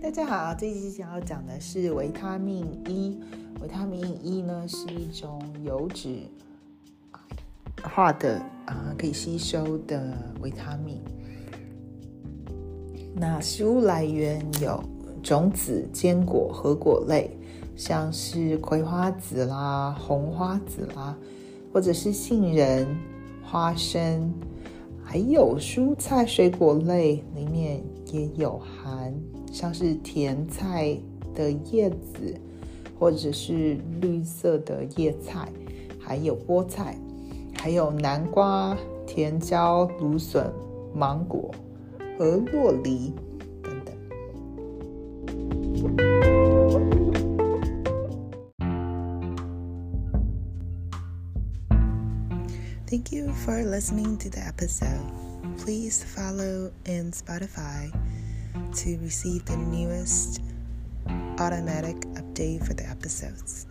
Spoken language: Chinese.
大家好，这一期想要讲的是维他命 E。维他命 E 呢是一种油脂化的啊，可以吸收的维他命。那食物来源有种子、坚果和果类，像是葵花籽啦、红花籽啦，或者是杏仁、花生，还有蔬菜水果类里面也有含。像是甜菜的叶子，或者是绿色的叶菜，还有菠菜，还有南瓜、甜椒、芦笋、芒果和洛梨等等。Thank you for listening to the episode. Please follow in Spotify. to receive the newest automatic update for the episodes.